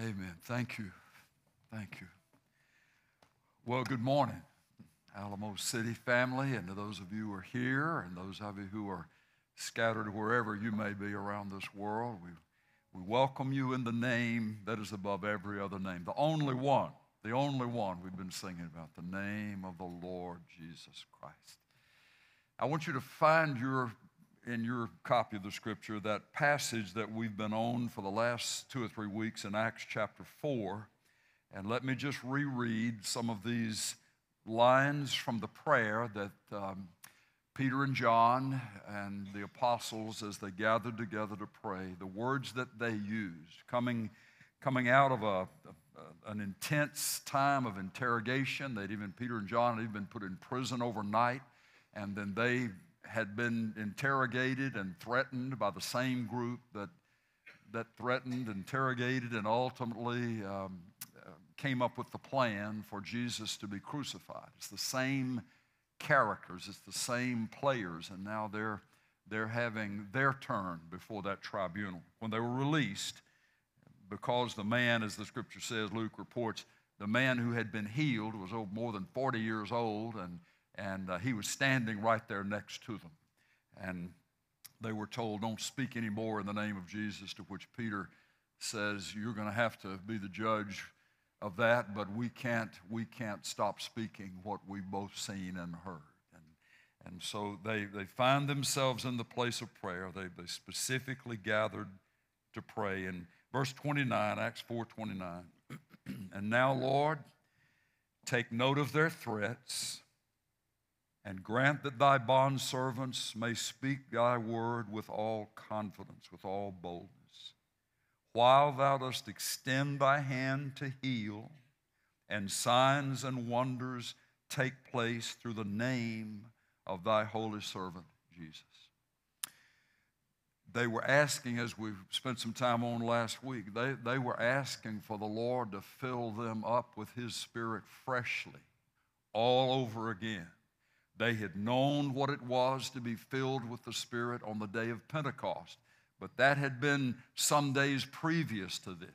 Amen. Thank you. Thank you. Well, good morning, Alamo City family, and to those of you who are here, and those of you who are scattered wherever you may be around this world. We, we welcome you in the name that is above every other name, the only one, the only one we've been singing about, the name of the Lord Jesus Christ. I want you to find your in your copy of the scripture that passage that we've been on for the last two or three weeks in Acts chapter 4. And let me just reread some of these lines from the prayer that um, Peter and John and the apostles, as they gathered together to pray, the words that they used, coming, coming out of a, a, an intense time of interrogation. They'd even, Peter and John had even been put in prison overnight, and then they had been interrogated and threatened by the same group that, that threatened, interrogated, and ultimately um, came up with the plan for Jesus to be crucified. It's the same characters, it's the same players, and now they're, they're having their turn before that tribunal. When they were released, because the man, as the scripture says, Luke reports, the man who had been healed was over more than 40 years old, and and uh, he was standing right there next to them. And they were told, Don't speak anymore in the name of Jesus, to which Peter says, You're going to have to be the judge of that, but we can't, we can't stop speaking what we've both seen and heard. And, and so they, they find themselves in the place of prayer. They, they specifically gathered to pray. In verse 29, Acts 4 29, and now, Lord, take note of their threats and grant that thy bondservants may speak thy word with all confidence, with all boldness, while thou dost extend thy hand to heal, and signs and wonders take place through the name of thy holy servant, Jesus. They were asking, as we spent some time on last week, they, they were asking for the Lord to fill them up with his spirit freshly, all over again they had known what it was to be filled with the Spirit on the day of Pentecost, but that had been some days previous to this.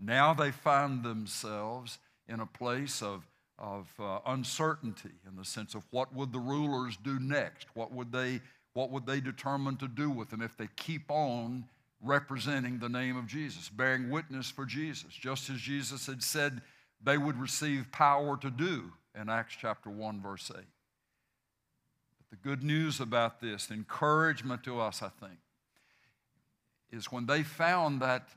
Now they find themselves in a place of, of uh, uncertainty in the sense of what would the rulers do next? What would, they, what would they determine to do with them if they keep on representing the name of Jesus, bearing witness for Jesus, just as Jesus had said they would receive power to do in Acts chapter 1, verse 8. The good news about this, the encouragement to us, I think, is when they found that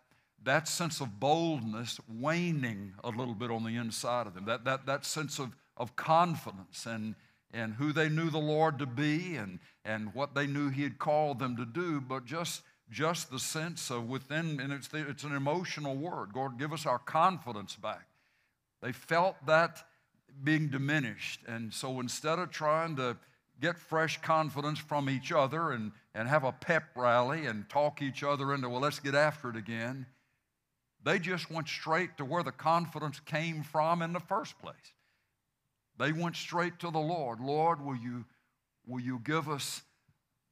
that sense of boldness waning a little bit on the inside of them, that, that, that sense of, of confidence and, and who they knew the Lord to be and, and what they knew He had called them to do, but just, just the sense of within, and it's, the, it's an emotional word. God, give us our confidence back. They felt that being diminished. And so instead of trying to get fresh confidence from each other and, and have a pep rally and talk each other into, well, let's get after it again. They just went straight to where the confidence came from in the first place. They went straight to the Lord. Lord, will you, will you give us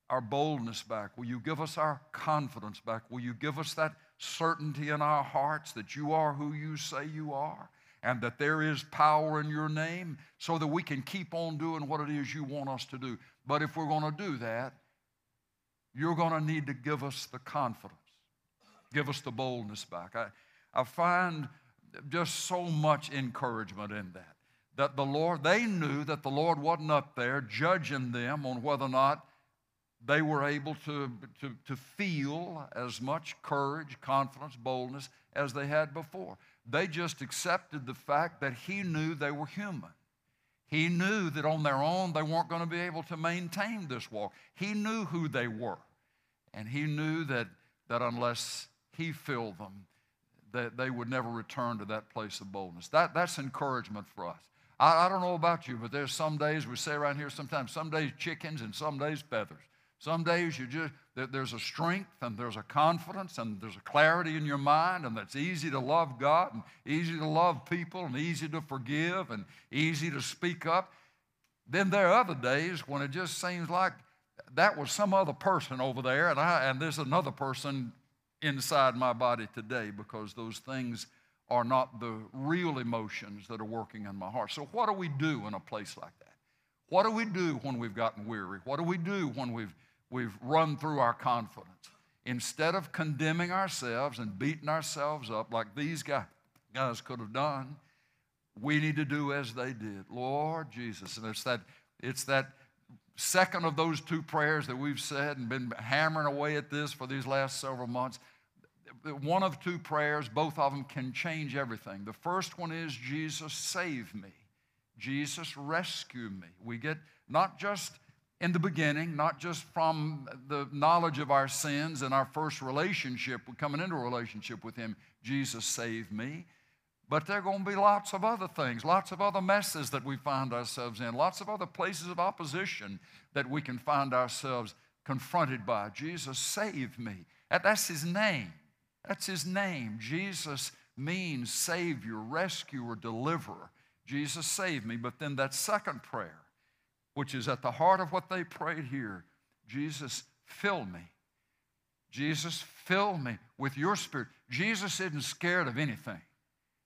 our boldness back? Will you give us our confidence back? Will you give us that certainty in our hearts that you are who you say you are? And that there is power in your name so that we can keep on doing what it is you want us to do. But if we're going to do that, you're going to need to give us the confidence, give us the boldness back. I, I find just so much encouragement in that. That the Lord, they knew that the Lord wasn't up there judging them on whether or not they were able to, to, to feel as much courage, confidence, boldness as they had before. They just accepted the fact that he knew they were human. He knew that on their own they weren't going to be able to maintain this walk. He knew who they were. And he knew that, that unless he filled them, that they would never return to that place of boldness. That, that's encouragement for us. I, I don't know about you, but there's some days we say around here sometimes, some days chickens and some days feathers. Some days you just, there's a strength and there's a confidence and there's a clarity in your mind, and that's easy to love God and easy to love people and easy to forgive and easy to speak up. Then there are other days when it just seems like that was some other person over there, and, I, and there's another person inside my body today because those things are not the real emotions that are working in my heart. So, what do we do in a place like that? What do we do when we've gotten weary? What do we do when we've, we've run through our confidence? Instead of condemning ourselves and beating ourselves up like these guys, guys could have done, we need to do as they did. Lord Jesus. And it's that, it's that second of those two prayers that we've said and been hammering away at this for these last several months. One of two prayers, both of them can change everything. The first one is, Jesus, save me. Jesus, rescue me. We get not just in the beginning, not just from the knowledge of our sins and our first relationship, coming into a relationship with Him, Jesus, save me. But there are going to be lots of other things, lots of other messes that we find ourselves in, lots of other places of opposition that we can find ourselves confronted by. Jesus, save me. That's his name. That's his name. Jesus means Savior, rescuer, deliverer. Jesus, save me. But then that second prayer, which is at the heart of what they prayed here Jesus, fill me. Jesus, fill me with your spirit. Jesus isn't scared of anything.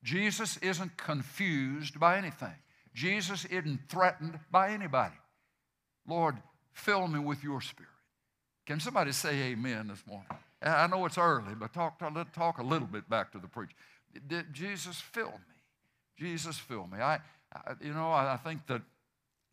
Jesus isn't confused by anything. Jesus isn't threatened by anybody. Lord, fill me with your spirit. Can somebody say amen this morning? I know it's early, but talk, talk a little bit back to the preach. Did Jesus fill me? Jesus fill me. I, I you know, I, I think that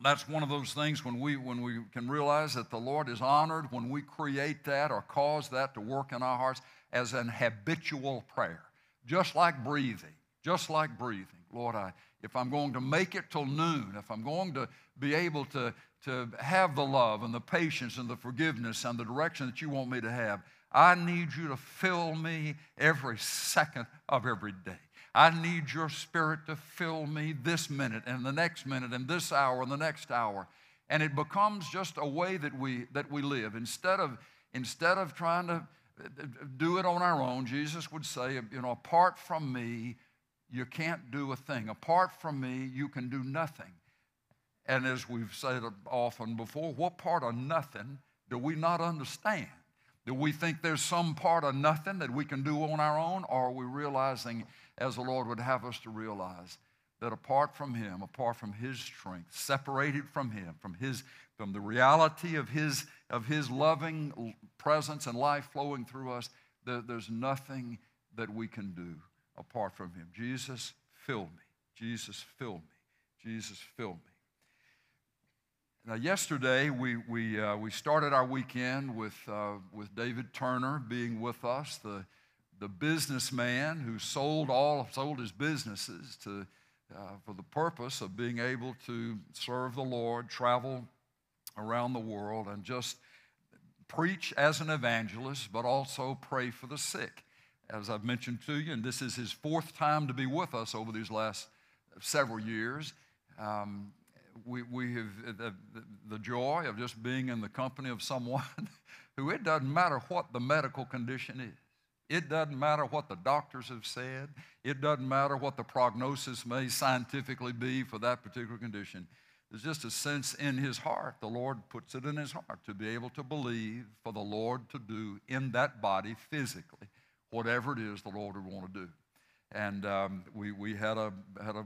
that's one of those things when we, when we can realize that the Lord is honored when we create that or cause that to work in our hearts as an habitual prayer, just like breathing just like breathing. Lord, I, if I'm going to make it till noon, if I'm going to be able to, to have the love and the patience and the forgiveness and the direction that you want me to have, I need you to fill me every second of every day. I need your spirit to fill me this minute and the next minute and this hour and the next hour. And it becomes just a way that we, that we live. Instead of, instead of trying to do it on our own, Jesus would say, you know, apart from me, you can't do a thing. Apart from me, you can do nothing. And as we've said often before, what part of nothing do we not understand? Do we think there's some part of nothing that we can do on our own? Or are we realizing, as the Lord would have us to realize, that apart from Him, apart from His strength, separated from Him, from His, from the reality of His, of His loving presence and life flowing through us, there's nothing that we can do apart from him. Jesus, fill me. Jesus, fill me. Jesus, fill me. Now, yesterday we, we, uh, we started our weekend with, uh, with David Turner being with us, the, the businessman who sold all sold his businesses to, uh, for the purpose of being able to serve the Lord, travel around the world, and just preach as an evangelist, but also pray for the sick as I've mentioned to you, and this is his fourth time to be with us over these last several years. Um, we, we have the, the, joy of just being in the company of someone who it doesn't matter what the medical condition is. It doesn't matter what the doctors have said. It doesn't matter what the prognosis may scientifically be for that particular condition. There's just a sense in his heart. The Lord puts it in his heart to be able to believe for the Lord to do in that body physically whatever it is the Lord would want to do. And um, we, we had, a, had a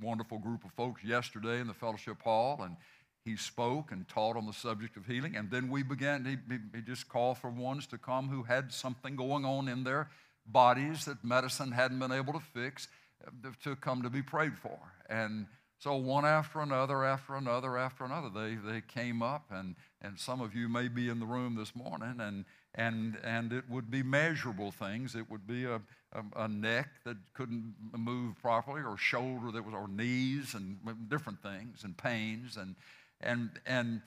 wonderful group of folks yesterday in the fellowship hall, and he spoke and taught on the subject of healing. And then we began, he, he just called for ones to come who had something going on in their bodies that medicine hadn't been able to fix uh, to come to be prayed for. And so one after another, after another, after another, they, they came up, and, and some of you may be in the room this morning, and and, and it would be measurable things. It would be a, a, a, neck that couldn't move properly, or shoulder that was, or knees, and different things, and pains, and and and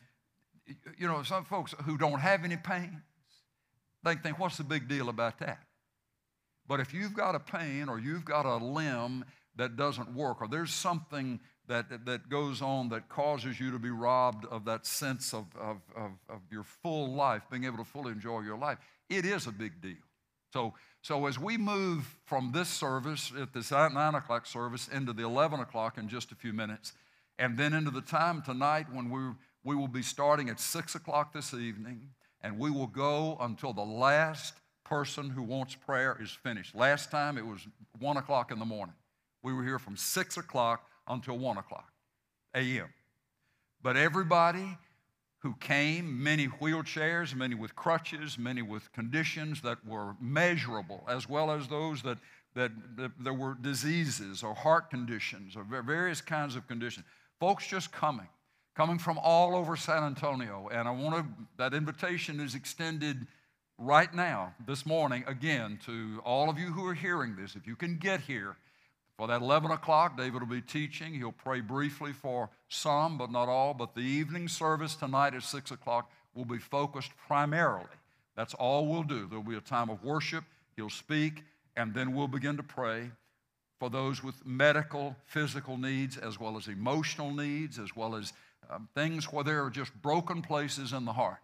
you know some folks who don't have any pains, they think, what's the big deal about that? But if you've got a pain, or you've got a limb that doesn't work, or there's something that, that goes on that causes you to be robbed of that sense of, of, of, of, your full life, being able to fully enjoy your life. It is a big deal. So, so as we move from this service at this 9 o'clock service into the 11 o'clock in just a few minutes, and then into the time tonight when we, we will be starting at 6 o'clock this evening, and we will go until the last person who wants prayer is finished. Last time it was 1 o'clock in the morning. We were here from 6 o'clock until 1 o'clock a.m. But everybody who came, many wheelchairs, many with crutches, many with conditions that were measurable, as well as those that, that, that there were diseases or heart conditions or various kinds of conditions. Folks just coming, coming from all over San Antonio. And I want to, that invitation is extended right now, this morning, again, to all of you who are hearing this. If you can get here, for that 11 o'clock, David will be teaching. He'll pray briefly for some, but not all. But the evening service tonight at 6 o'clock will be focused primarily. That's all we'll do. There'll be a time of worship. He'll speak, and then we'll begin to pray for those with medical, physical needs, as well as emotional needs, as well as um, things where there are just broken places in the heart.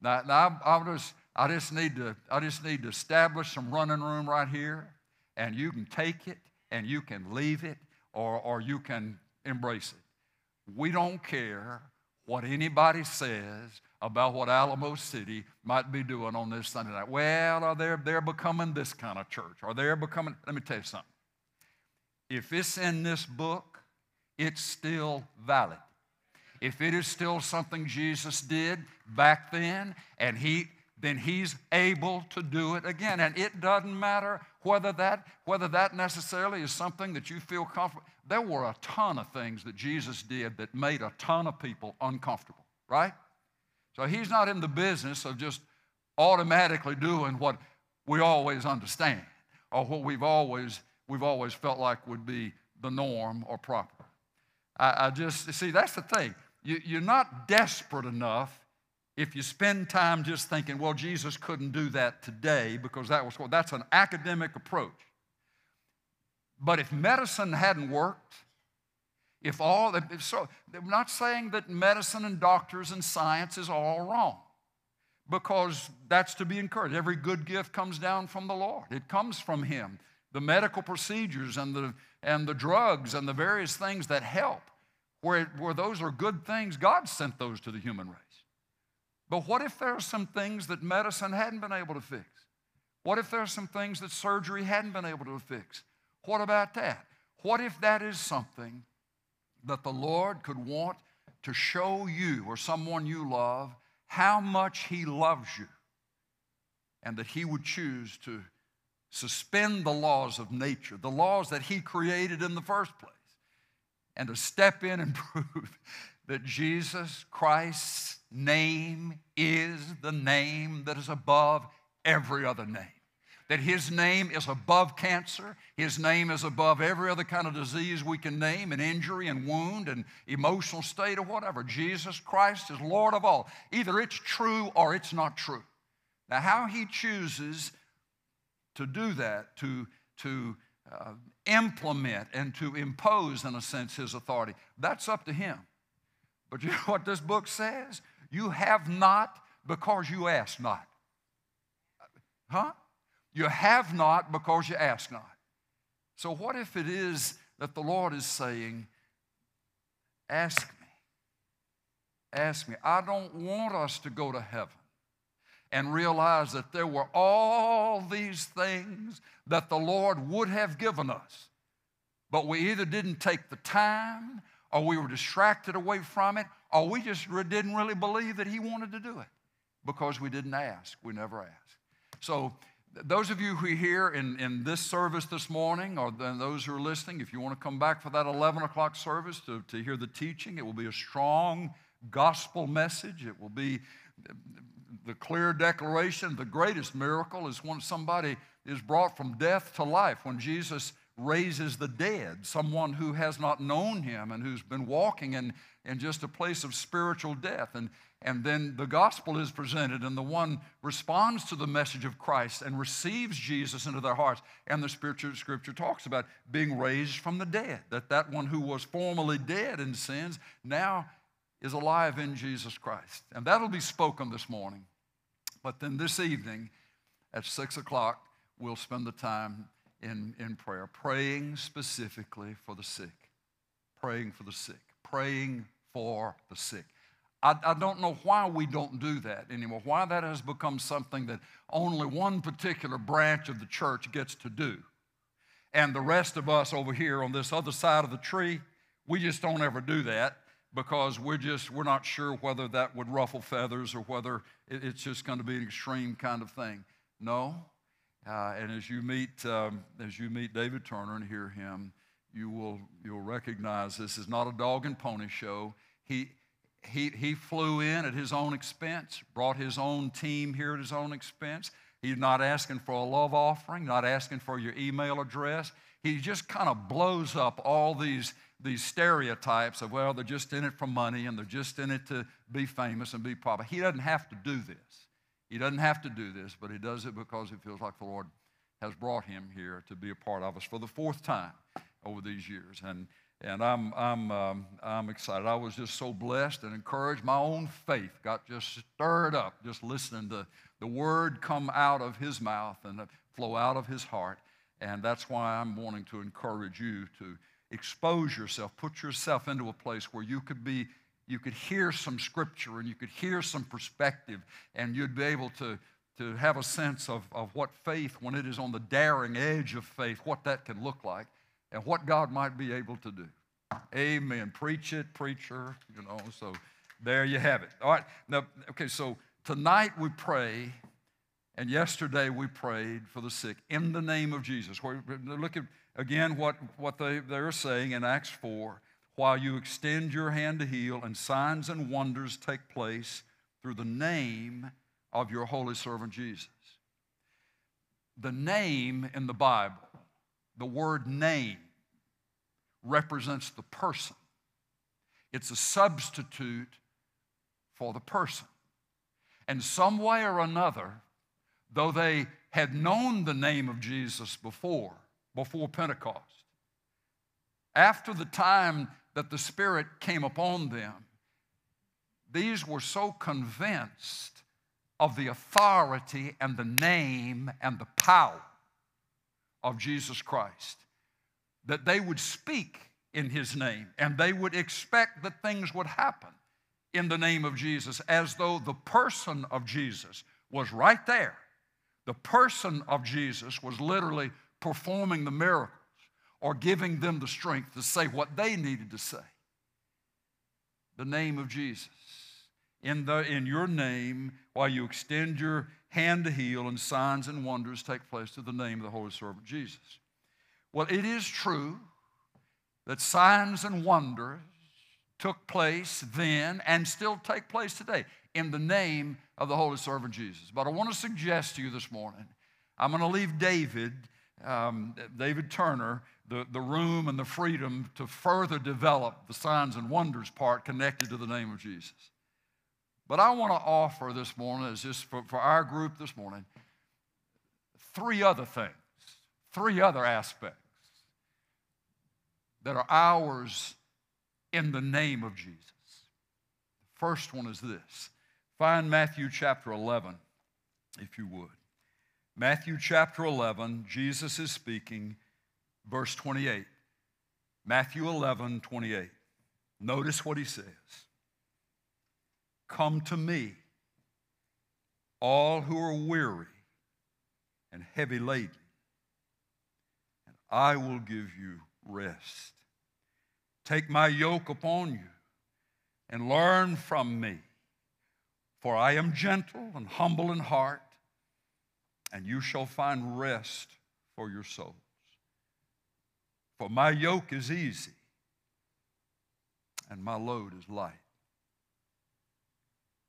Now, now I, I, just, I, just need to, I just need to establish some running room right here, and you can take it and you can leave it or, or you can embrace it. We don't care what anybody says about what Alamo City might be doing on this Sunday night. Well, are they, they're becoming this kind of church. Are they becoming, let me tell you something. If it's in this book, it's still valid. If it is still something Jesus did back then, and he then he's able to do it again. And it doesn't matter whether that, whether that necessarily is something that you feel comfortable. There were a ton of things that Jesus did that made a ton of people uncomfortable, right? So he's not in the business of just automatically doing what we always understand or what we've always, we've always felt like would be the norm or proper. I, I just, see, that's the thing. You, you're not desperate enough if you spend time just thinking, well, Jesus couldn't do that today because that was that's an academic approach. But if medicine hadn't worked, if all, if so, I'm not saying that medicine and doctors and science is all wrong because that's to be encouraged. Every good gift comes down from the Lord, it comes from Him. The medical procedures and the, and the drugs and the various things that help, where, where those are good things, God sent those to the human race. But what if there are some things that medicine hadn't been able to fix? What if there are some things that surgery hadn't been able to fix? What about that? What if that is something that the Lord could want to show you or someone you love how much He loves you and that He would choose to suspend the laws of nature, the laws that He created in the first place, and to step in and prove that Jesus Christ's name is the name that is above every other name. That his name is above cancer, his name is above every other kind of disease we can name, an injury and wound and emotional state or whatever. Jesus Christ is Lord of all. Either it's true or it's not true. Now, how he chooses to do that, to, to uh, implement and to impose, in a sense, his authority, that's up to him. But you know what this book says? You have not because you ask not. Huh? You have not because you ask not. So, what if it is that the Lord is saying, Ask me? Ask me. I don't want us to go to heaven and realize that there were all these things that the Lord would have given us, but we either didn't take the time or we were distracted away from it, or we just didn't really believe that He wanted to do it because we didn't ask. We never asked. So, those of you who are here in, in this service this morning, or those who are listening, if you want to come back for that 11 o'clock service to, to hear the teaching, it will be a strong gospel message. It will be the clear declaration. The greatest miracle is when somebody is brought from death to life. When Jesus raises the dead, someone who has not known him and who's been walking in, in just a place of spiritual death. And, and then the gospel is presented, and the one responds to the message of Christ and receives Jesus into their hearts. And the spiritual scripture talks about being raised from the dead, that that one who was formerly dead in sins now is alive in Jesus Christ. And that'll be spoken this morning. But then this evening at six o'clock, we'll spend the time in, in prayer, praying specifically for the sick, praying for the sick, praying for the sick. I, I don't know why we don't do that anymore, why that has become something that only one particular branch of the church gets to do. And the rest of us over here on this other side of the tree, we just don't ever do that because we're just we're not sure whether that would ruffle feathers or whether it's just going to be an extreme kind of thing. No, uh, and as you meet um, as you meet David Turner and hear him, you will you'll recognize this is not a dog and pony show. He he he flew in at his own expense, brought his own team here at his own expense. He's not asking for a love offering, not asking for your email address. He just kind of blows up all these these stereotypes of, well, they're just in it for money and they're just in it to be famous and be popular. He doesn't have to do this. He doesn't have to do this, but he does it because he feels like the Lord has brought him here to be a part of us for the fourth time over these years. And, and I'm, I'm, um, I'm excited. I was just so blessed and encouraged. My own faith got just stirred up just listening to the word come out of his mouth and flow out of his heart. And that's why I'm wanting to encourage you to expose yourself, put yourself into a place where you could be, you could hear some scripture and you could hear some perspective and you'd be able to, to have a sense of, of what faith, when it is on the daring edge of faith, what that can look like and what God might be able to do. Amen. Preach it, preacher, you know, so there you have it. All right. Now, okay, so tonight we pray, and yesterday we prayed for the sick in the name of Jesus. Look at again what, what they, they're saying in Acts 4 while you extend your hand to heal, and signs and wonders take place through the name of your holy servant Jesus. The name in the Bible, the word name, represents the person. It's a substitute for the person. And some way or another, though they had known the name of Jesus before, before Pentecost. After the time that the Spirit came upon them, these were so convinced of the authority and the name and the power of Jesus Christ that they would speak in His name and they would expect that things would happen in the name of Jesus as though the person of Jesus was right there. The person of Jesus was literally performing the miracles or giving them the strength to say what they needed to say. The name of Jesus. In, the, in your name, while you extend your hand to heal, and signs and wonders take place to the name of the Holy Servant Jesus. Well, it is true that signs and wonders took place then and still take place today in the name of the Holy Servant Jesus. But I want to suggest to you this morning, I'm going to leave David um, David Turner the, the room and the freedom to further develop the signs and wonders part connected to the name of Jesus. But I want to offer this morning, as just for, for our group this morning, three other things, three other aspects that are ours in the name of Jesus. The first one is this find Matthew chapter 11, if you would. Matthew chapter 11, Jesus is speaking, verse 28. Matthew 11, 28. Notice what he says Come to me, all who are weary and heavy laden, and I will give you rest. Take my yoke upon you and learn from me, for I am gentle and humble in heart and you shall find rest for your souls. For my yoke is easy and my load is light.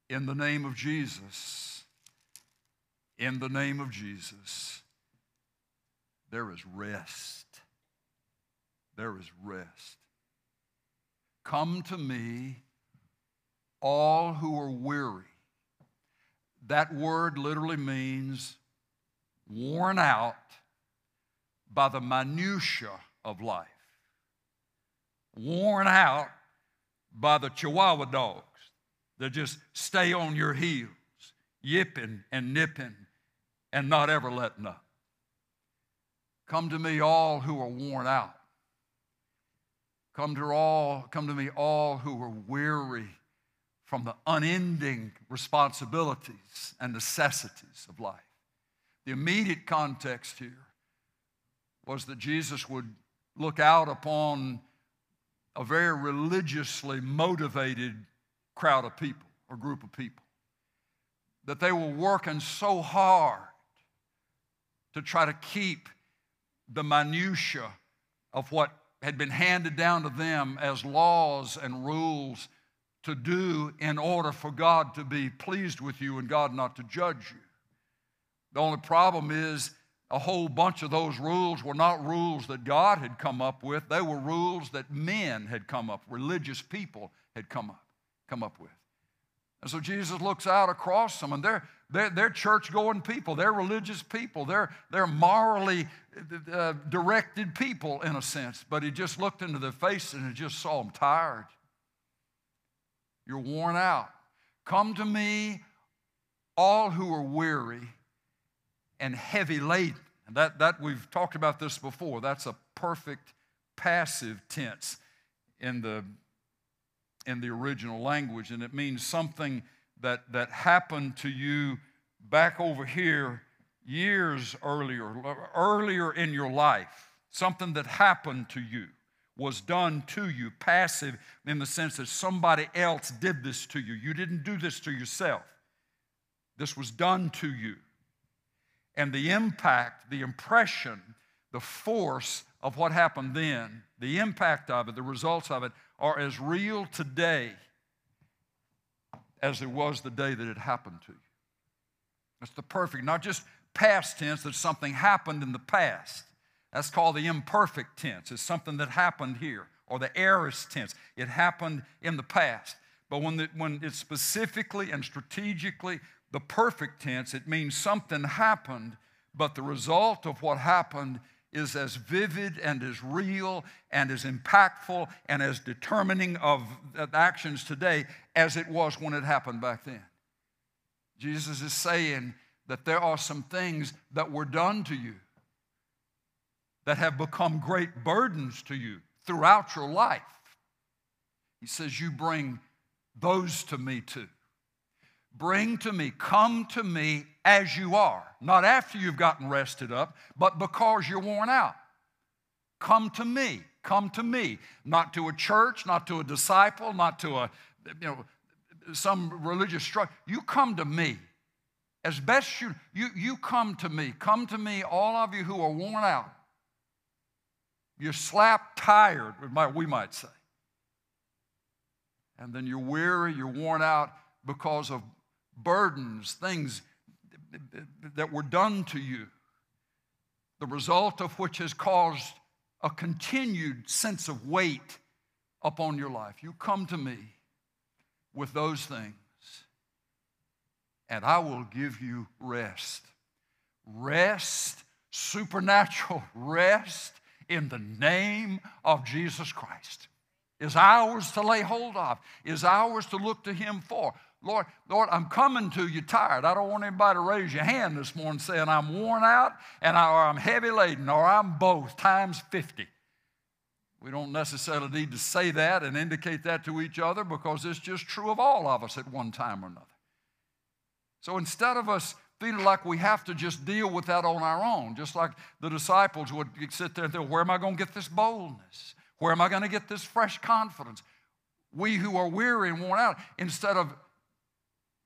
In the name of Jesus, in the name of Jesus, there is rest. There is rest. Come to me, all who are weary. That word literally means worn out by the minutiae of life, worn out by the chihuahua dogs that just stay on your heels, yipping and nipping and not ever letting up. Come to me, all who are worn out. Come to all, come to me, all who are weary from the unending responsibilities and necessities of life. The immediate context here was that Jesus would look out upon a very religiously motivated crowd of people or group of people. That they were working so hard to try to keep the minutiae of what had been handed down to them as laws and rules to do in order for God to be pleased with you and God not to judge you. The only problem is a whole bunch of those rules were not rules that God had come up with. They were rules that men had come up, religious people had come up, come up with. And so Jesus looks out across them, and they're, they're, they're church going people, they're religious people, they're, they're morally uh, directed people in a sense. But he just looked into their faces and he just saw them tired. You're worn out. Come to me, all who are weary and heavy laden. And that, that we've talked about this before. That's a perfect passive tense in the, in the original language, and it means something that, that happened to you back over here years earlier, earlier in your life, something that happened to you was done to you, passive in the sense that somebody else did this to you. You didn't do this to yourself. This was done to you. And the impact, the impression, the force of what happened then, the impact of it, the results of it are as real today as it was the day that it happened to you. That's the perfect, not just past tense, that something happened in the past. That's called the imperfect tense. It's something that happened here, or the aorist tense. It happened in the past. But when, the, when it's specifically and strategically the perfect tense, it means something happened, but the result of what happened is as vivid and as real and as impactful and as determining of actions today as it was when it happened back then. Jesus is saying that there are some things that were done to you that have become great burdens to you throughout your life. He says, You bring those to me too. Bring to me, come to me as you are, not after you've gotten rested up, but because you're worn out. Come to me, come to me, not to a church, not to a disciple, not to a, you know, some religious structure. You come to me. As best you, you, you come to me. Come to me, all of you who are worn out. You're slap tired, we might say. And then you're weary, you're worn out because of burdens, things that were done to you, the result of which has caused a continued sense of weight upon your life. You come to me with those things, and I will give you rest. Rest, supernatural rest in the name of Jesus Christ is ours to lay hold of, is ours to look to Him for. Lord, Lord, I'm coming to you tired. I don't want anybody to raise your hand this morning saying I'm worn out and I, or I'm heavy laden or I'm both times 50. We don't necessarily need to say that and indicate that to each other because it's just true of all of us at one time or another. So instead of us feeling like we have to just deal with that on our own, just like the disciples would sit there and think, Where am I going to get this boldness? Where am I going to get this fresh confidence? We who are weary and worn out, instead of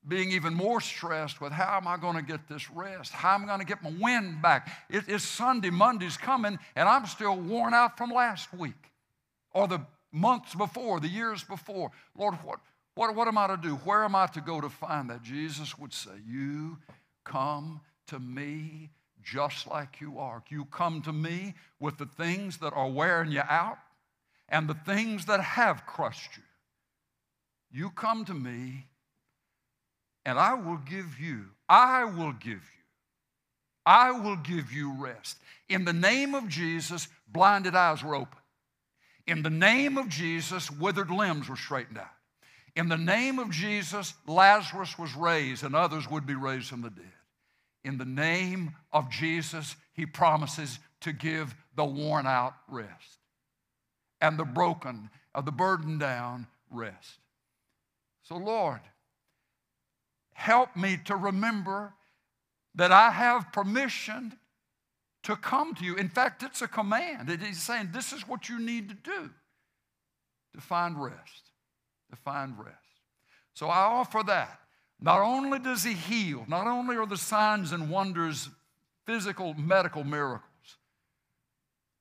being even more stressed with how am I going to get this rest? How am I going to get my wind back? It, it's Sunday, Monday's coming, and I'm still worn out from last week or the months before, the years before. Lord, what, what, what am I to do? Where am I to go to find that? Jesus would say, You come to me just like you are. You come to me with the things that are wearing you out and the things that have crushed you. You come to me and I will give you, I will give you, I will give you rest. In the name of Jesus, blinded eyes were open. In the name of Jesus, withered limbs were straightened out. In the name of Jesus, Lazarus was raised and others would be raised from the dead. In the name of Jesus, he promises to give the worn out rest and the broken, of the burdened down rest. So, Lord, help me to remember that I have permission to come to you. In fact, it's a command. He's saying this is what you need to do to find rest, to find rest. So I offer that. Not only does he heal, not only are the signs and wonders physical medical miracles,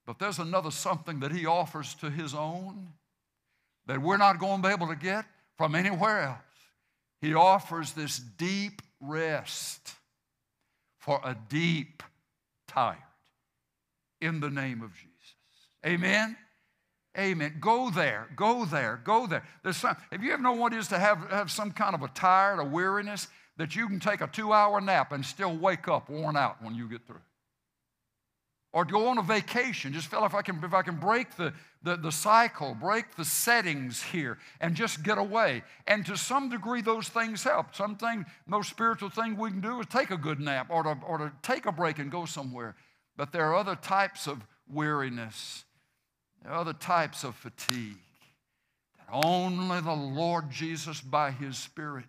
but there's another something that he offers to his own that we're not going to be able to get from anywhere else. He offers this deep rest for a deep tired in the name of Jesus. Amen. Amen. Go there, go there, go there. There's some, if you ever know what it is to have, have some kind of a tired, a weariness, that you can take a two hour nap and still wake up worn out when you get through. Or go on a vacation, just feel if I can, if I can break the, the, the cycle, break the settings here, and just get away. And to some degree, those things help. Something, most spiritual thing we can do is take a good nap or to, or to take a break and go somewhere. But there are other types of weariness there are other types of fatigue that only the Lord Jesus, by His Spirit,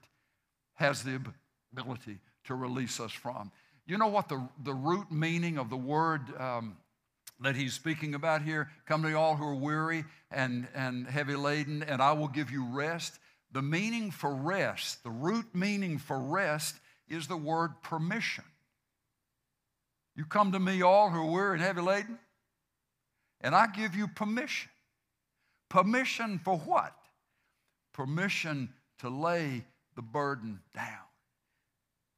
has the ability to release us from. You know what the, the root meaning of the word um, that he's speaking about here? Come to all who are weary and, and heavy laden, and I will give you rest. The meaning for rest, the root meaning for rest, is the word permission. You come to me all who are weary and heavy laden, and I give you permission. Permission for what? Permission to lay the burden down,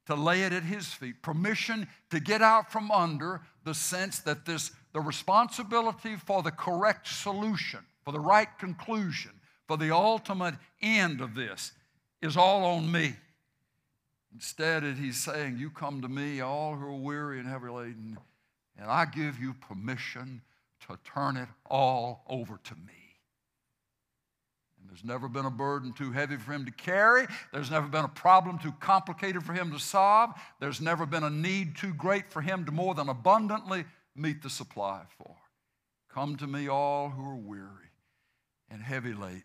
to lay it at His feet. Permission to get out from under the sense that this, the responsibility for the correct solution, for the right conclusion, for the ultimate end of this is all on me. Instead, he's saying, You come to me, all who are weary and heavy laden, and I give you permission to turn it all over to me. And there's never been a burden too heavy for him to carry. There's never been a problem too complicated for him to solve. There's never been a need too great for him to more than abundantly meet the supply for. Come to me, all who are weary and heavy laden,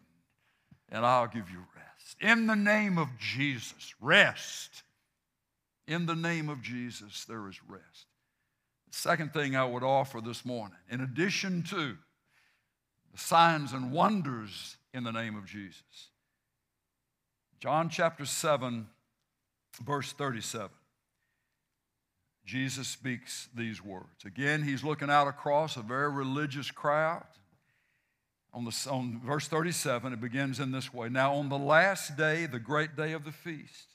and I'll give you rest. In the name of Jesus, rest. In the name of Jesus, there is rest. Second thing I would offer this morning, in addition to the signs and wonders in the name of Jesus, John chapter 7, verse 37. Jesus speaks these words. Again, he's looking out across a very religious crowd. On, the, on verse 37, it begins in this way Now, on the last day, the great day of the feast,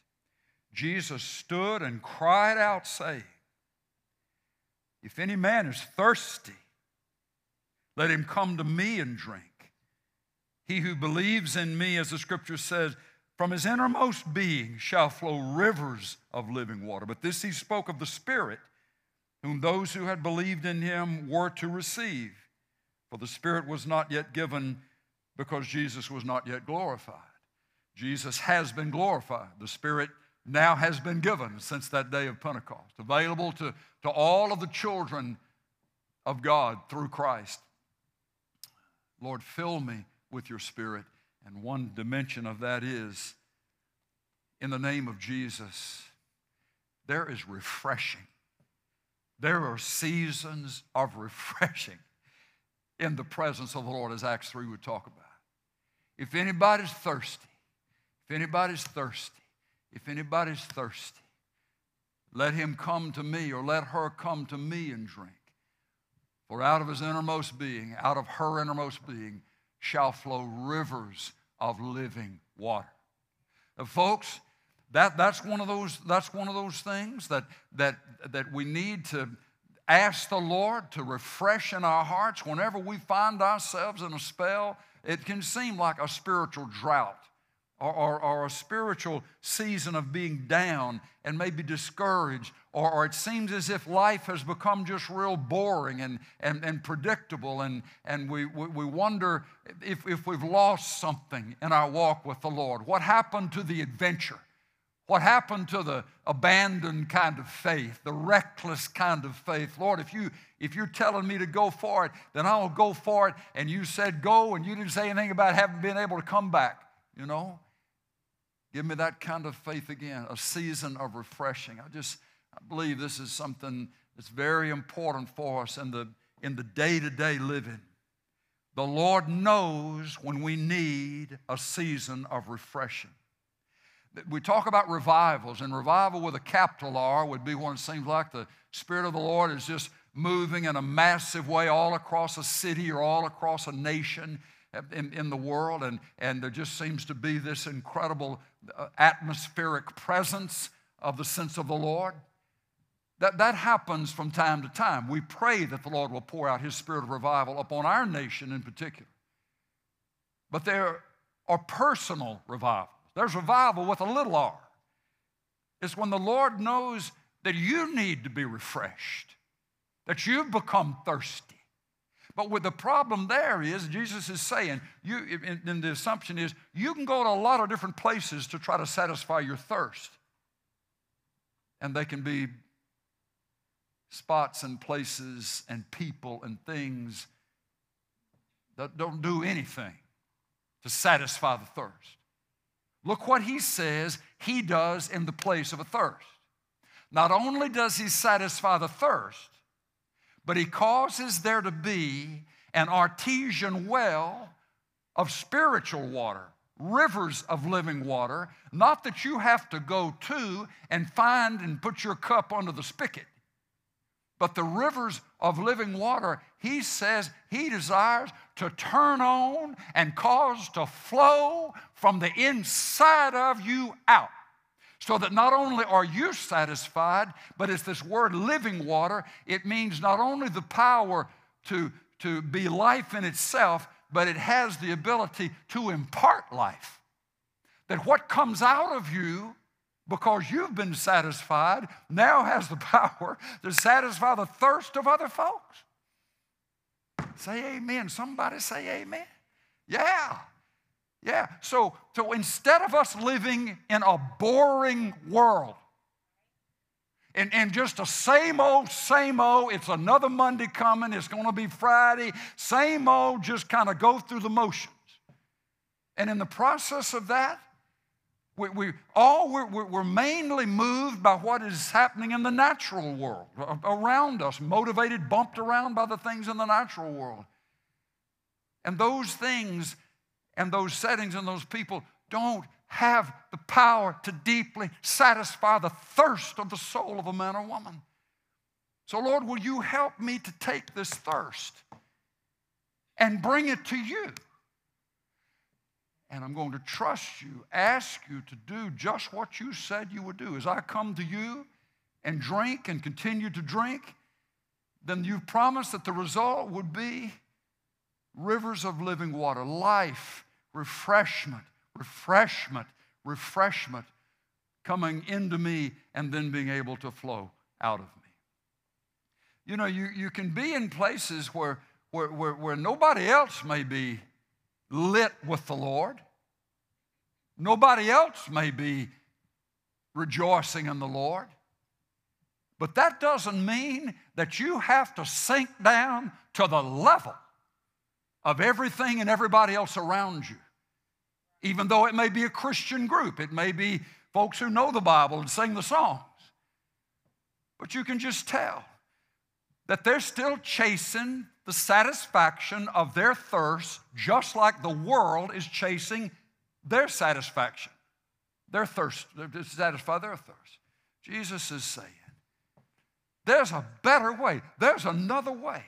Jesus stood and cried out, saying, if any man is thirsty, let him come to me and drink. He who believes in me, as the scripture says, from his innermost being shall flow rivers of living water. But this he spoke of the Spirit, whom those who had believed in him were to receive. For the Spirit was not yet given because Jesus was not yet glorified. Jesus has been glorified. The Spirit now has been given since that day of Pentecost, available to, to all of the children of God through Christ. Lord, fill me with your Spirit. And one dimension of that is in the name of Jesus, there is refreshing. There are seasons of refreshing in the presence of the Lord, as Acts 3 would talk about. If anybody's thirsty, if anybody's thirsty, if anybody's thirsty, let him come to me or let her come to me and drink. For out of his innermost being, out of her innermost being, shall flow rivers of living water. Now, folks, that, that's, one of those, that's one of those things that, that, that we need to ask the Lord to refresh in our hearts whenever we find ourselves in a spell. It can seem like a spiritual drought or, or, or, a spiritual season of being down and maybe discouraged, or, or, it seems as if life has become just real boring and, and, and predictable, and, and we, we, we wonder if, if we've lost something in our walk with the Lord. What happened to the adventure? What happened to the abandoned kind of faith, the reckless kind of faith? Lord, if, you, if you're telling me to go for it, then I will go for it. And you said go, and you didn't say anything about having been able to come back, you know? Give me that kind of faith again, a season of refreshing. I just I believe this is something that's very important for us in the in the day-to-day living. The Lord knows when we need a season of refreshing. We talk about revivals, and revival with a capital R would be when it seems like the Spirit of the Lord is just moving in a massive way all across a city or all across a nation in, in the world, and, and there just seems to be this incredible uh, atmospheric presence of the sense of the Lord. That, that happens from time to time. We pray that the Lord will pour out His spirit of revival upon our nation in particular. But there are personal revivals. There's revival with a little r. It's when the Lord knows that you need to be refreshed, that you've become thirsty. But with the problem there is, Jesus is saying, you, and the assumption is, you can go to a lot of different places to try to satisfy your thirst. And they can be spots and places and people and things that don't do anything to satisfy the thirst. Look what he says he does in the place of a thirst. Not only does he satisfy the thirst, but he causes there to be an artesian well of spiritual water, rivers of living water, not that you have to go to and find and put your cup under the spigot. But the rivers of living water, he says he desires to turn on and cause to flow from the inside of you out. So that not only are you satisfied, but it's this word living water. It means not only the power to, to be life in itself, but it has the ability to impart life. That what comes out of you because you've been satisfied, now has the power to satisfy the thirst of other folks. Say amen. Somebody say amen. Yeah. Yeah. So, so instead of us living in a boring world, and, and just a same old, same old, it's another Monday coming, it's going to be Friday, same old, just kind of go through the motions. And in the process of that, we, we all we're, we're mainly moved by what is happening in the natural world around us, motivated, bumped around by the things in the natural world. And those things and those settings and those people don't have the power to deeply satisfy the thirst of the soul of a man or woman. So, Lord, will you help me to take this thirst and bring it to you? and I'm going to trust you, ask you to do just what you said you would do. As I come to you and drink and continue to drink, then you've promised that the result would be rivers of living water, life, refreshment, refreshment, refreshment coming into me and then being able to flow out of me. You know, you, you can be in places where, where, where, where nobody else may be lit with the Lord. Nobody else may be rejoicing in the Lord. But that doesn't mean that you have to sink down to the level of everything and everybody else around you. Even though it may be a Christian group, it may be folks who know the Bible and sing the songs. But you can just tell that they're still chasing the satisfaction of their thirst, just like the world is chasing their satisfaction, their thirst, to satisfy their thirst. Jesus is saying, there's a better way, there's another way.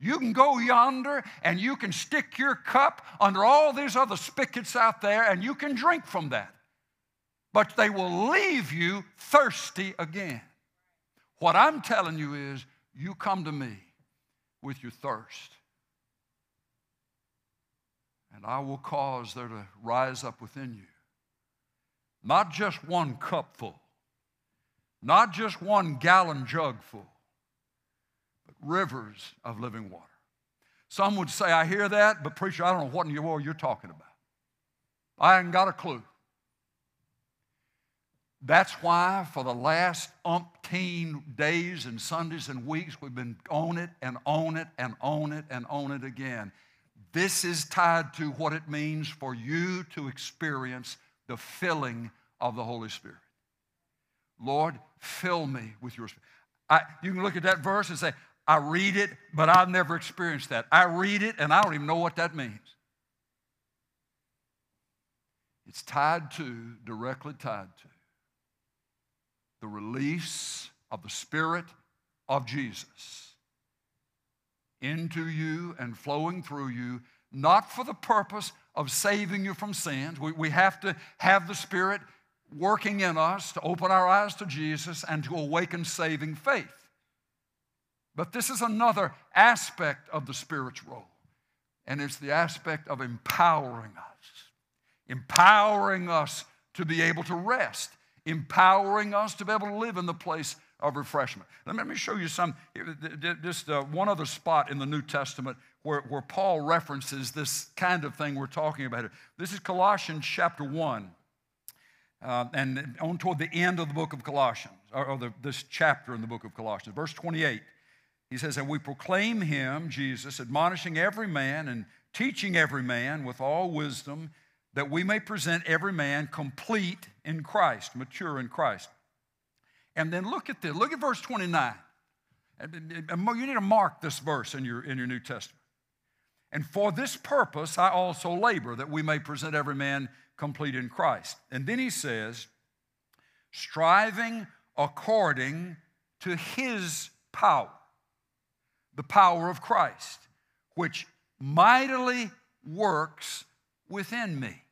You can go yonder and you can stick your cup under all these other spigots out there and you can drink from that. But they will leave you thirsty again. What I'm telling you is, you come to me with your thirst. And I will cause there to rise up within you not just one cupful, not just one gallon jug full, but rivers of living water. Some would say, I hear that, but preacher, I don't know what in the world you're talking about. I ain't got a clue. That's why for the last umpteen days and Sundays and weeks, we've been on it and on it and on it and on it again. This is tied to what it means for you to experience the filling of the Holy Spirit. Lord, fill me with your spirit. I, you can look at that verse and say, I read it, but I've never experienced that. I read it and I don't even know what that means. It's tied to, directly tied to, the release of the Spirit of Jesus into you and flowing through you, not for the purpose of saving you from sins. We, we have to have the Spirit working in us to open our eyes to Jesus and to awaken saving faith. But this is another aspect of the Spirit's role, and it's the aspect of empowering us, empowering us to be able to rest, empowering us to be able to live in the place of refreshment. Let me show you some, just uh, one other spot in the New Testament where, where Paul references this kind of thing we're talking about here. This is Colossians chapter 1, uh, and on toward the end of the book of Colossians, or, or the, this chapter in the book of Colossians, verse 28. He says, And we proclaim him, Jesus, admonishing every man and teaching every man with all wisdom, that we may present every man complete in Christ, mature in Christ. And then look at this. Look at verse 29. You need to mark this verse in your, in your New Testament. And for this purpose I also labor, that we may present every man complete in Christ. And then he says, striving according to his power the power of Christ, which mightily works within me.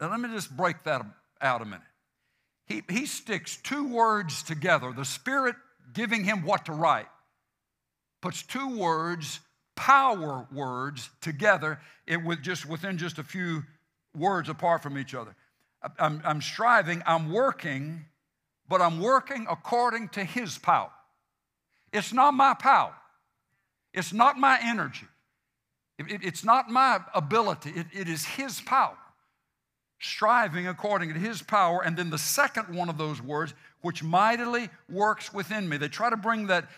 Now, let me just break that out a minute. He, he sticks two words together, the Spirit giving him what to write, puts two words, power words, together it with just within just a few words apart from each other. I'm, I'm striving, I'm working, but I'm working according to his power. It's not my power. It's not my energy. It, it, it's not my ability. It, it is His power. Striving according to His power. And then the second one of those words, which mightily works within me. They try to bring that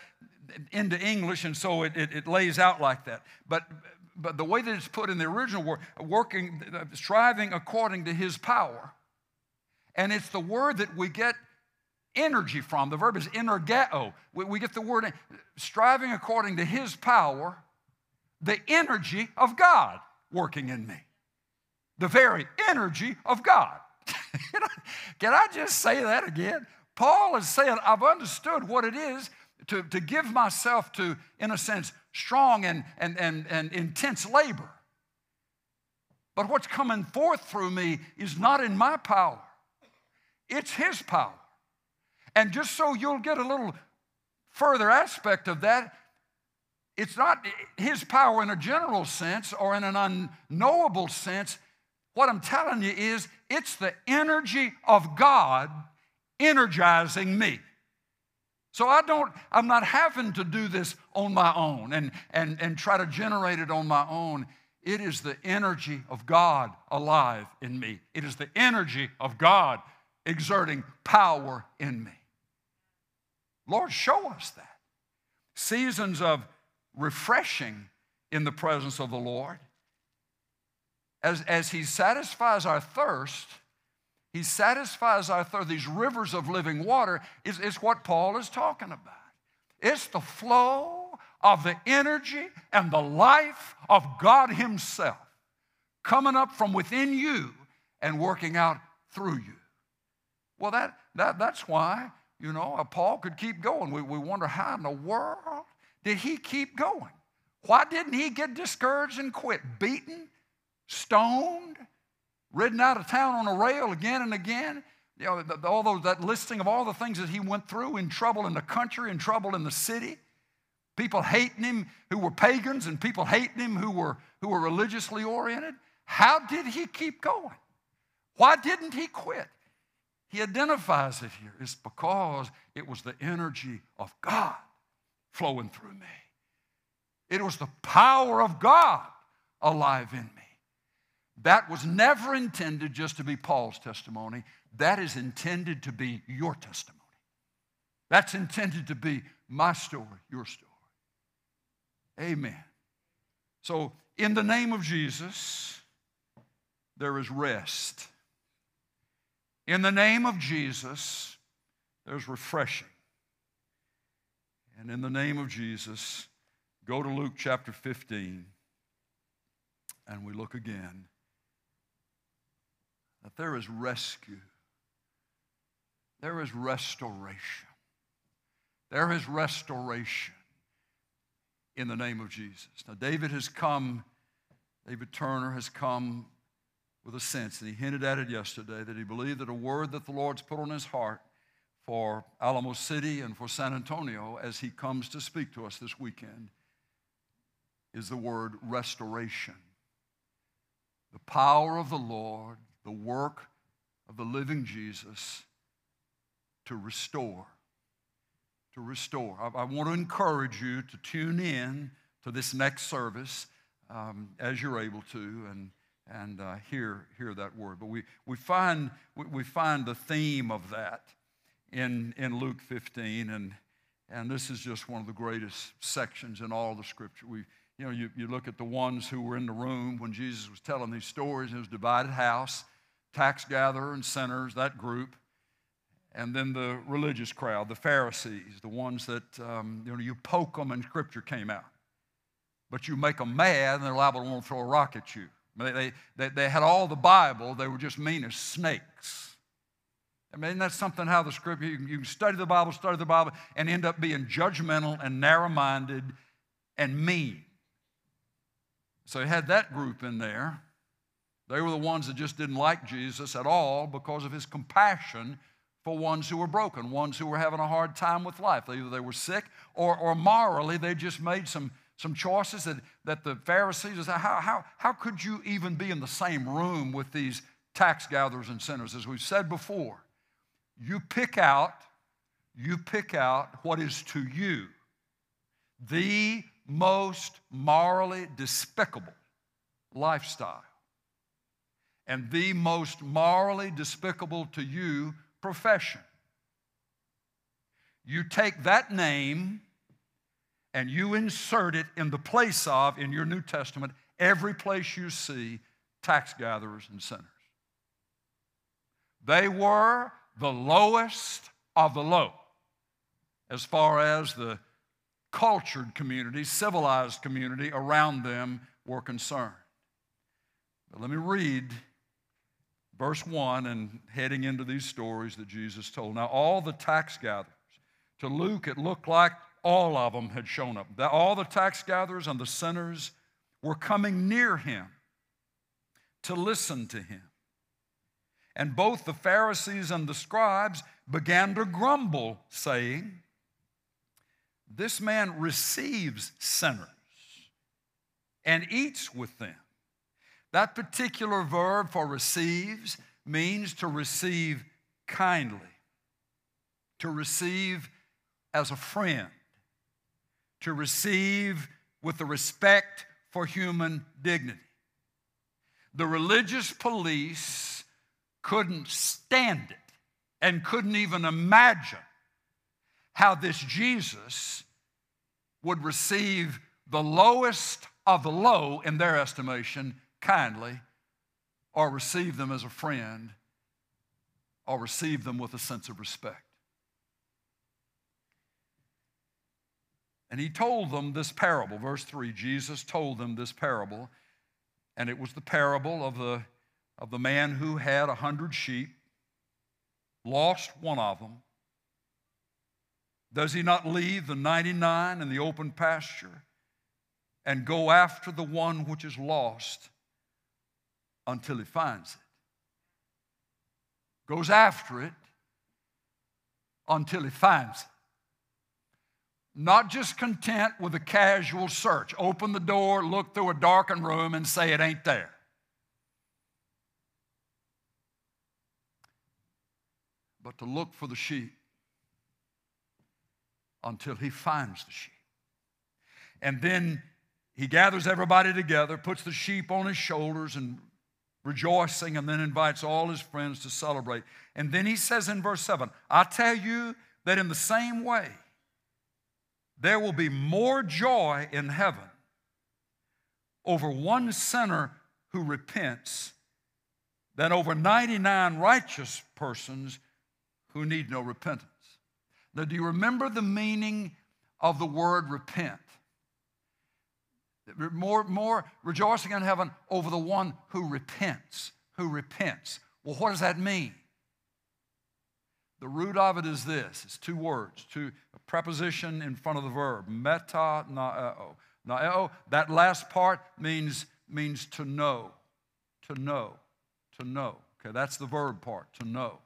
into English, and so it, it, it lays out like that. But, but the way that it's put in the original word, working, striving according to His power. And it's the word that we get energy from. The verb is energeo. We, we get the word striving according to his power, the energy of God working in me. The very energy of God. Can I just say that again? Paul is saying, I've understood what it is to, to give myself to, in a sense, strong and, and, and, and intense labor. But what's coming forth through me is not in my power, it's His power. And just so you'll get a little further aspect of that, it's not his power in a general sense or in an unknowable sense. What I'm telling you is it's the energy of God energizing me. So I don't, I'm not having to do this on my own and, and, and try to generate it on my own. It is the energy of God alive in me. It is the energy of God exerting power in me. Lord, show us that. Seasons of refreshing in the presence of the Lord. As, as He satisfies our thirst, He satisfies our thirst. These rivers of living water is, is what Paul is talking about. It's the flow of the energy and the life of God Himself coming up from within you and working out through you. Well, that, that, that's why you know, Paul could keep going. We, we wonder how in the world did he keep going? Why didn't he get discouraged and quit? Beaten, stoned, ridden out of town on a rail again and again. You know, all those, that listing of all the things that he went through in trouble in the country, in trouble in the city. People hating him who were pagans and people hating him who were, who were religiously oriented. How did he keep going? Why didn't he quit? He identifies it here. It's because it was the energy of God flowing through me. It was the power of God alive in me. That was never intended just to be Paul's testimony. That is intended to be your testimony. That's intended to be my story, your story. Amen. So, in the name of Jesus, there is rest. In the name of Jesus, there's refreshing. And in the name of Jesus, go to Luke chapter 15 and we look again that there is rescue, there is restoration, there is restoration in the name of Jesus. Now, David has come, David Turner has come with a sense, and he hinted at it yesterday, that he believed that a word that the Lord's put on his heart for Alamo City and for San Antonio as he comes to speak to us this weekend is the word restoration. The power of the Lord, the work of the living Jesus to restore. To restore. I, I want to encourage you to tune in to this next service um, as you're able to and, and uh, hear, hear that word. But we, we, find, we, find the theme of that in, in Luke 15, and, and this is just one of the greatest sections in all the scripture. We, you know, you, you look at the ones who were in the room when Jesus was telling these stories, was divided house, tax gatherer and sinners, that group, and then the religious crowd, the Pharisees, the ones that, um, you know, you poke them and scripture came out. But you make them mad and they're liable to want to throw a rock at you. They, they, they had all the Bible, they were just mean as snakes. I mean, that's something how the scripture, you can, you can study the Bible, study the Bible, and end up being judgmental and narrow minded and mean. So he had that group in there. They were the ones that just didn't like Jesus at all because of his compassion for ones who were broken, ones who were having a hard time with life. Either they were sick or, or morally they just made some, some choices that, that the Pharisees, how, how, how could you even be in the same room with these tax gatherers and sinners? As we've said before, you pick out, you pick out what is to you the most morally despicable lifestyle and the most morally despicable to you profession. You take that name and you insert it in the place of, in your New Testament, every place you see tax gatherers and sinners. They were the lowest of the low as far as the cultured community, civilized community around them were concerned. But let me read verse 1 and heading into these stories that Jesus told. Now, all the tax gatherers, to Luke, it looked like all of them had shown up. All the tax gatherers and the sinners were coming near him to listen to him. And both the Pharisees and the scribes began to grumble, saying, This man receives sinners and eats with them. That particular verb for receives means to receive kindly, to receive as a friend, to receive with the respect for human dignity. The religious police couldn't stand it and couldn't even imagine how this Jesus would receive the lowest of the low in their estimation kindly, or receive them as a friend, or receive them with a sense of respect. And he told them this parable, verse 3 Jesus told them this parable, and it was the parable of the of the man who had a hundred sheep, lost one of them. Does he not leave the 99 in the open pasture and go after the one which is lost until he finds it? Goes after it until he finds it. Not just content with a casual search, open the door, look through a darkened room, and say it ain't there. but to look for the sheep until he finds the sheep. And then he gathers everybody together, puts the sheep on his shoulders, and rejoicing, and then invites all his friends to celebrate. And then he says in verse 7 I tell you that in the same way, there will be more joy in heaven over one sinner who repents than over 99 righteous persons who need no repentance. Now, do you remember the meaning of the word repent? More, more rejoicing in heaven over the one who repents, who repents. Well, what does that mean? The root of it is this it's two words, two a preposition in front of the verb, meta naeo. Naeo, that last part means, means to know, to know, to know. Okay, that's the verb part, to know.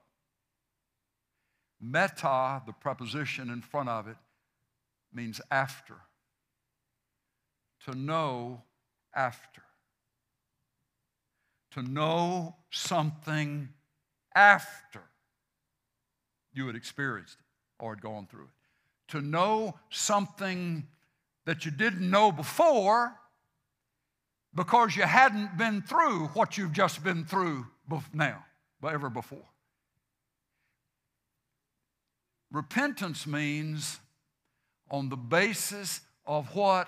Meta, the preposition in front of it, means after. To know after. To know something after you had experienced or had gone through it. To know something that you didn't know before because you hadn't been through what you've just been through now, ever before. Repentance means on the basis of what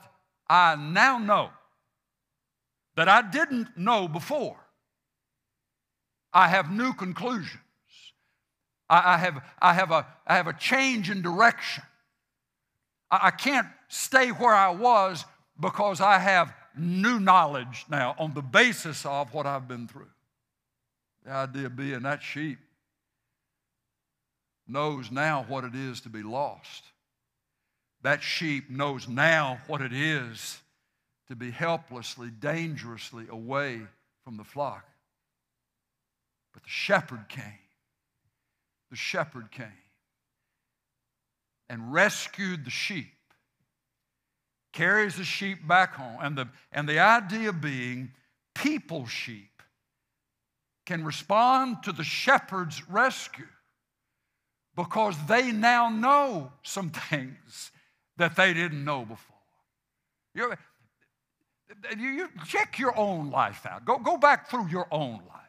I now know that I didn't know before. I have new conclusions. I, I, have, I, have, a, I have a change in direction. I, I can't stay where I was because I have new knowledge now on the basis of what I've been through. The idea being that sheep knows now what it is to be lost. That sheep knows now what it is to be helplessly, dangerously away from the flock. But the shepherd came. The shepherd came and rescued the sheep, carries the sheep back home. And the, and the idea being people sheep can respond to the shepherd's rescue because they now know some things that they didn't know before. You, you, check your own life out. Go, go back through your own life.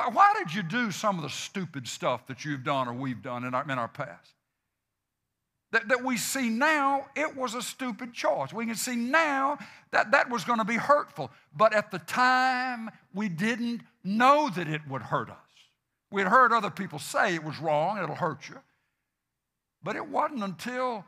Why, why did you do some of the stupid stuff that you've done or we've done in our, in our past? That, that we see now, it was a stupid choice. We can see now that that was going to be hurtful. But at the time, we didn't know that it would hurt us. We'd heard other people say it was wrong, it'll hurt you. But it wasn't until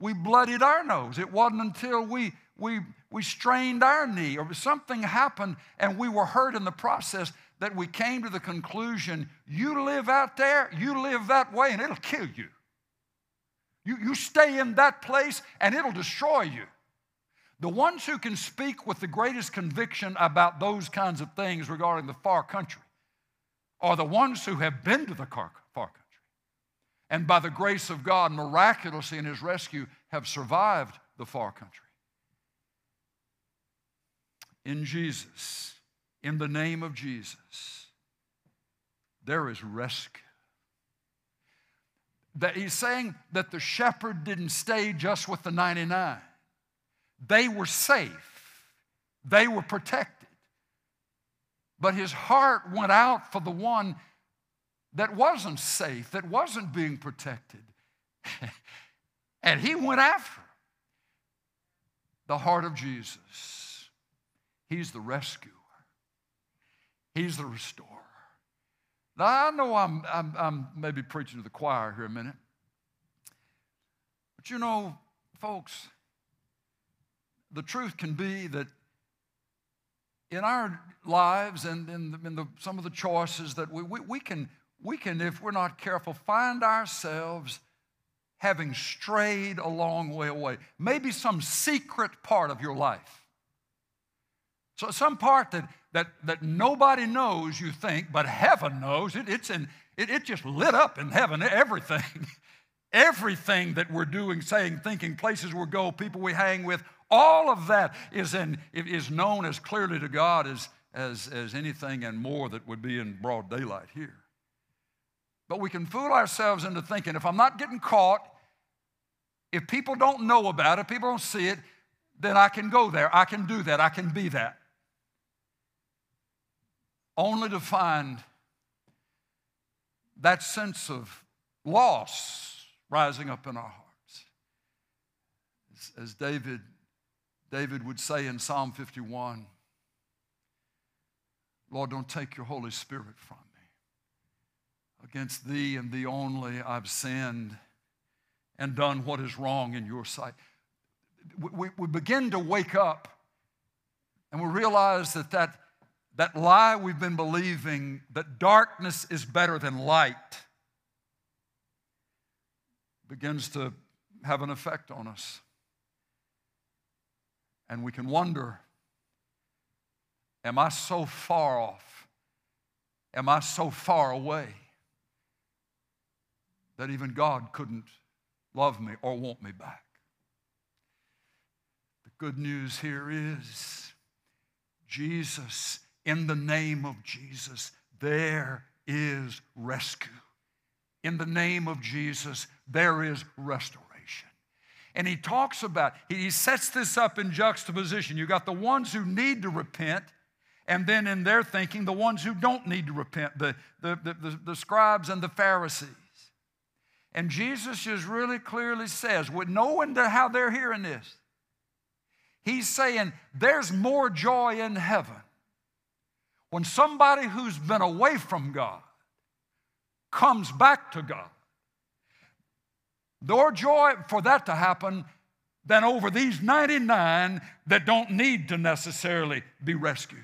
we bloodied our nose, it wasn't until we, we, we strained our knee or something happened and we were hurt in the process that we came to the conclusion you live out there, you live that way, and it'll kill you. You, you stay in that place and it'll destroy you. The ones who can speak with the greatest conviction about those kinds of things regarding the far country are the ones who have been to the far country and by the grace of God, miraculously in His rescue, have survived the far country. In Jesus, in the name of Jesus, there is rescue. That he's saying that the shepherd didn't stay just with the 99. They were safe. They were protected. But his heart went out for the one that wasn't safe, that wasn't being protected. and he went after the heart of Jesus. He's the rescuer, he's the restorer. Now, I know I'm, I'm, I'm maybe preaching to the choir here a minute, but you know, folks, the truth can be that in our lives and in, the, in the, some of the choices that we, we, we, can, we can, if we're not careful, find ourselves having strayed a long way away. Maybe some secret part of your life. So some part that, that, that nobody knows, you think, but heaven knows. It, it's in, it, it just lit up in heaven, everything. everything that we're doing, saying, thinking, places we go, people we hang with, all of that is, in, is known as clearly to God as, as, as anything and more that would be in broad daylight here. But we can fool ourselves into thinking if I'm not getting caught, if people don't know about it, people don't see it, then I can go there. I can do that. I can be that. Only to find that sense of loss rising up in our hearts. As, as David David would say in Psalm 51 Lord, don't take your Holy Spirit from me. Against thee and thee only I've sinned and done what is wrong in your sight. We, we begin to wake up and we realize that, that that lie we've been believing that darkness is better than light begins to have an effect on us. And we can wonder Am I so far off? Am I so far away that even God couldn't love me or want me back? The good news here is Jesus, in the name of Jesus, there is rescue. In the name of Jesus, there is restoration. And he talks about, he sets this up in juxtaposition. You got the ones who need to repent, and then in their thinking, the ones who don't need to repent, the, the, the, the, scribes and the Pharisees. And Jesus just really clearly says, with knowing how they're hearing this, he's saying there's more joy in heaven when somebody who's been away from God comes back to God. More joy for that to happen than over these 99 that don't need to necessarily be rescued.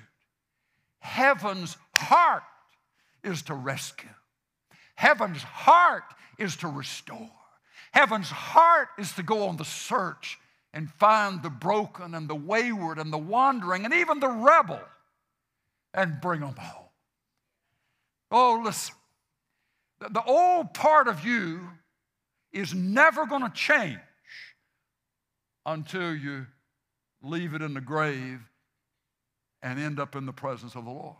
Heaven's heart is to rescue. Heaven's heart is to restore. Heaven's heart is to go on the search and find the broken and the wayward and the wandering and even the rebel and bring them home. Oh, listen. The old part of you is never going to change until you leave it in the grave and end up in the presence of the Lord.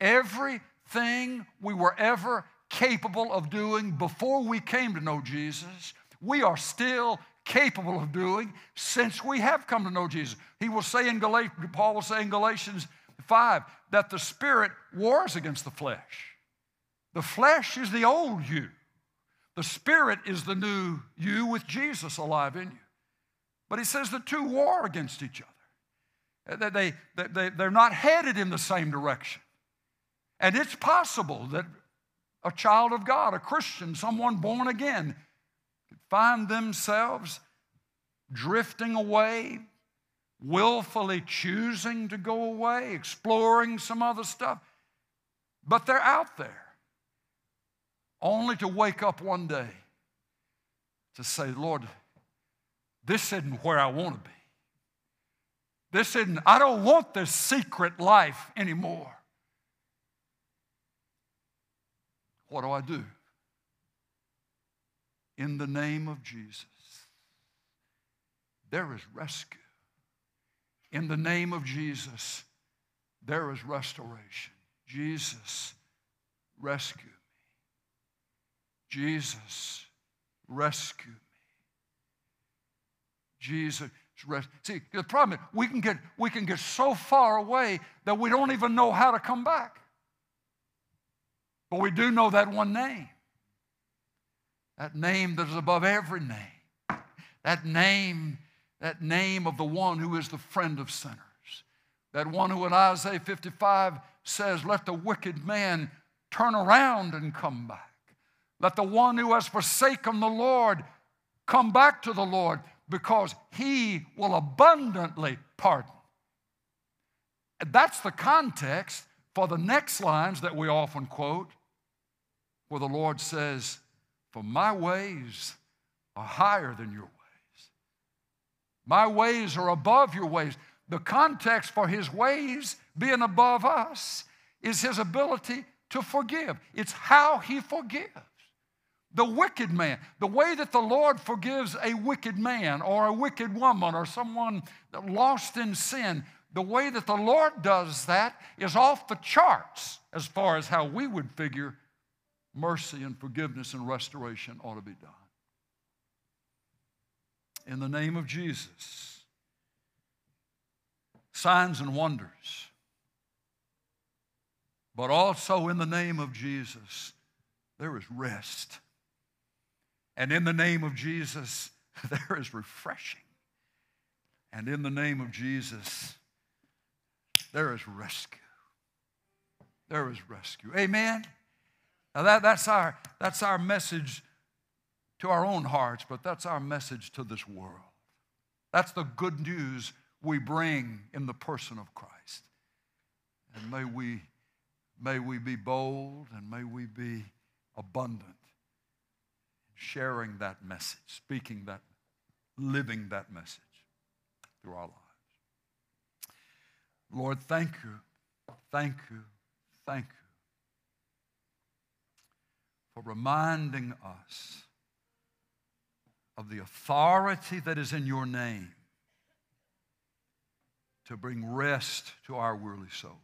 Everything we were ever capable of doing before we came to know Jesus, we are still capable of doing since we have come to know Jesus. He will say in Galatians, Paul will say in Galatians 5 that the Spirit wars against the flesh. The flesh is the old you. The Spirit is the new you with Jesus alive in you. But he says the two war against each other. Uh, they, they, they, they're not headed in the same direction. And it's possible that a child of God, a Christian, someone born again, could find themselves drifting away, willfully choosing to go away, exploring some other stuff. But they're out there, only to wake up one day to say, Lord, this isn't where I want to be. This isn't, I don't want this secret life anymore. What do I do? In the name of Jesus, there is rescue. In the name of Jesus, there is restoration. Jesus, rescue me. Jesus, rescue me. Jesus, rest. See, the problem is we can get we can get so far away that we don't even know how to come back. But we do know that one name. That name that is above every name. That name, that name of the one who is the friend of sinners. That one who in Isaiah 55 says, Let the wicked man turn around and come back. Let the one who has forsaken the Lord come back to the Lord because he will abundantly pardon. That's the context for the next lines that we often quote, where the Lord says, For my ways are higher than your ways. My ways are above your ways. The context for his ways being above us is his ability to forgive. It's how he forgives. The wicked man, the way that the Lord forgives a wicked man or a wicked woman or someone lost in sin, the way that the Lord does that is off the charts as far as how we would figure mercy and forgiveness and restoration ought to be done. In the name of Jesus, signs and wonders, but also in the name of Jesus, there is rest. And in the name of Jesus, there is refreshing. And in the name of Jesus, there is rescue. there is rescue. Amen? Now that, that's, our, that's our message to our own hearts, but that's our message to this world. That's the good news we bring in the person of Christ. And may we, may we be bold and may we be abundant in sharing that message, speaking that, living that message through our lives. Lord, thank you, thank you, thank you for reminding us of the authority that is in your name to bring rest to our weary souls.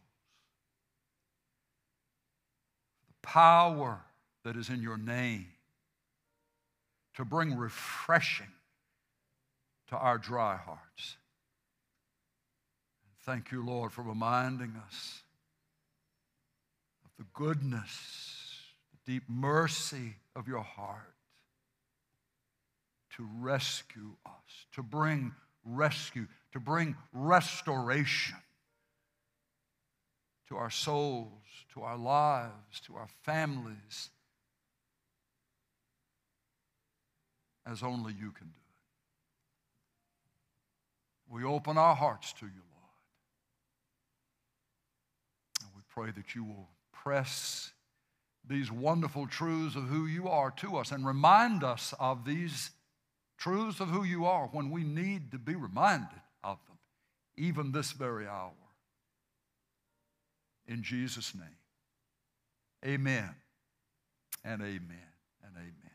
The power that is in your name to bring refreshing to our dry hearts. Thank you, Lord, for reminding us of the goodness, the deep mercy of your heart to rescue us, to bring rescue, to bring restoration to our souls, to our lives, to our families, as only you can do it. We open our hearts to you, Lord. And we pray that you will press these wonderful truths of who you are to us and remind us of these truths of who you are when we need to be reminded of them, even this very hour. In Jesus' name, amen and amen and amen.